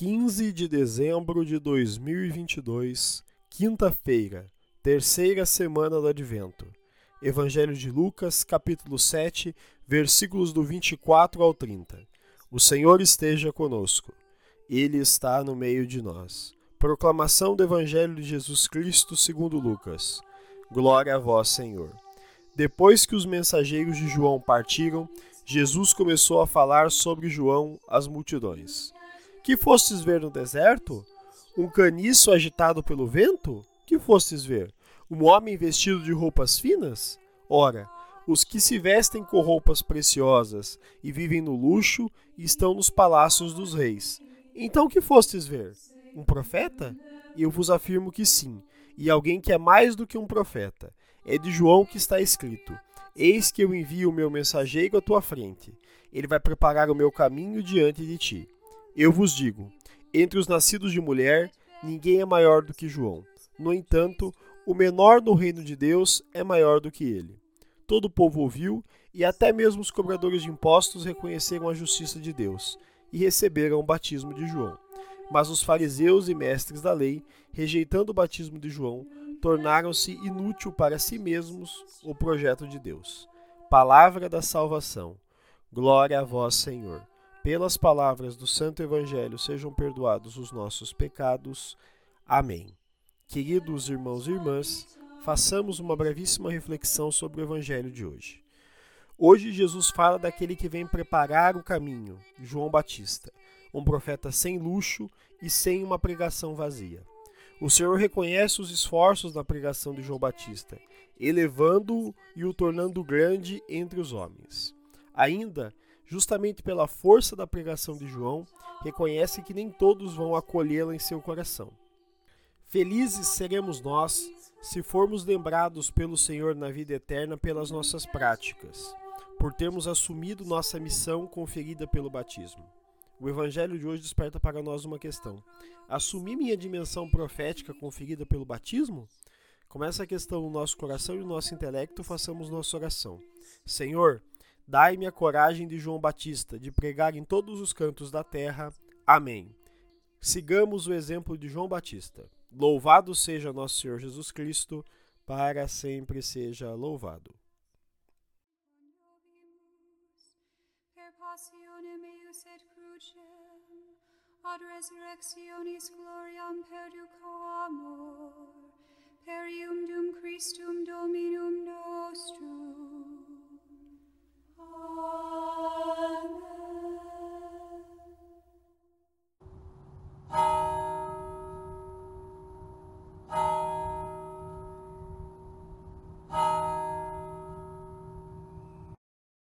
15 de dezembro de 2022, quinta-feira, terceira semana do Advento. Evangelho de Lucas, capítulo 7, versículos do 24 ao 30. O Senhor esteja conosco. Ele está no meio de nós. Proclamação do Evangelho de Jesus Cristo segundo Lucas. Glória a vós, Senhor. Depois que os mensageiros de João partiram, Jesus começou a falar sobre João às multidões. Que fostes ver no deserto? Um caniço agitado pelo vento? Que fostes ver? Um homem vestido de roupas finas? Ora, os que se vestem com roupas preciosas e vivem no luxo estão nos palácios dos reis. Então que fostes ver? Um profeta? Eu vos afirmo que sim, e alguém que é mais do que um profeta. É de João que está escrito: Eis que eu envio o meu mensageiro à tua frente. Ele vai preparar o meu caminho diante de ti. Eu vos digo: entre os nascidos de mulher, ninguém é maior do que João. No entanto, o menor no reino de Deus é maior do que ele. Todo o povo ouviu, e até mesmo os cobradores de impostos reconheceram a justiça de Deus e receberam o batismo de João. Mas os fariseus e mestres da lei, rejeitando o batismo de João, tornaram-se inútil para si mesmos o projeto de Deus. Palavra da salvação. Glória a vós, Senhor. Pelas palavras do Santo Evangelho sejam perdoados os nossos pecados. Amém. Queridos irmãos e irmãs, façamos uma brevíssima reflexão sobre o Evangelho de hoje. Hoje Jesus fala daquele que vem preparar o caminho, João Batista, um profeta sem luxo e sem uma pregação vazia. O Senhor reconhece os esforços da pregação de João Batista, elevando-o e o tornando grande entre os homens. Ainda, justamente pela força da pregação de João, reconhece que nem todos vão acolhê-la em seu coração. Felizes seremos nós se formos lembrados pelo Senhor na vida eterna pelas nossas práticas, por termos assumido nossa missão conferida pelo batismo. O Evangelho de hoje desperta para nós uma questão: assumir minha dimensão profética conferida pelo batismo? Com essa questão no nosso coração e no nosso intelecto, façamos nossa oração. Senhor, dai-me a coragem de João Batista, de pregar em todos os cantos da terra. Amém. Sigamos o exemplo de João Batista. Louvado seja nosso Senhor Jesus Cristo, para sempre seja louvado. Eius et crucem, ad resurrectionis gloriam perducamur, per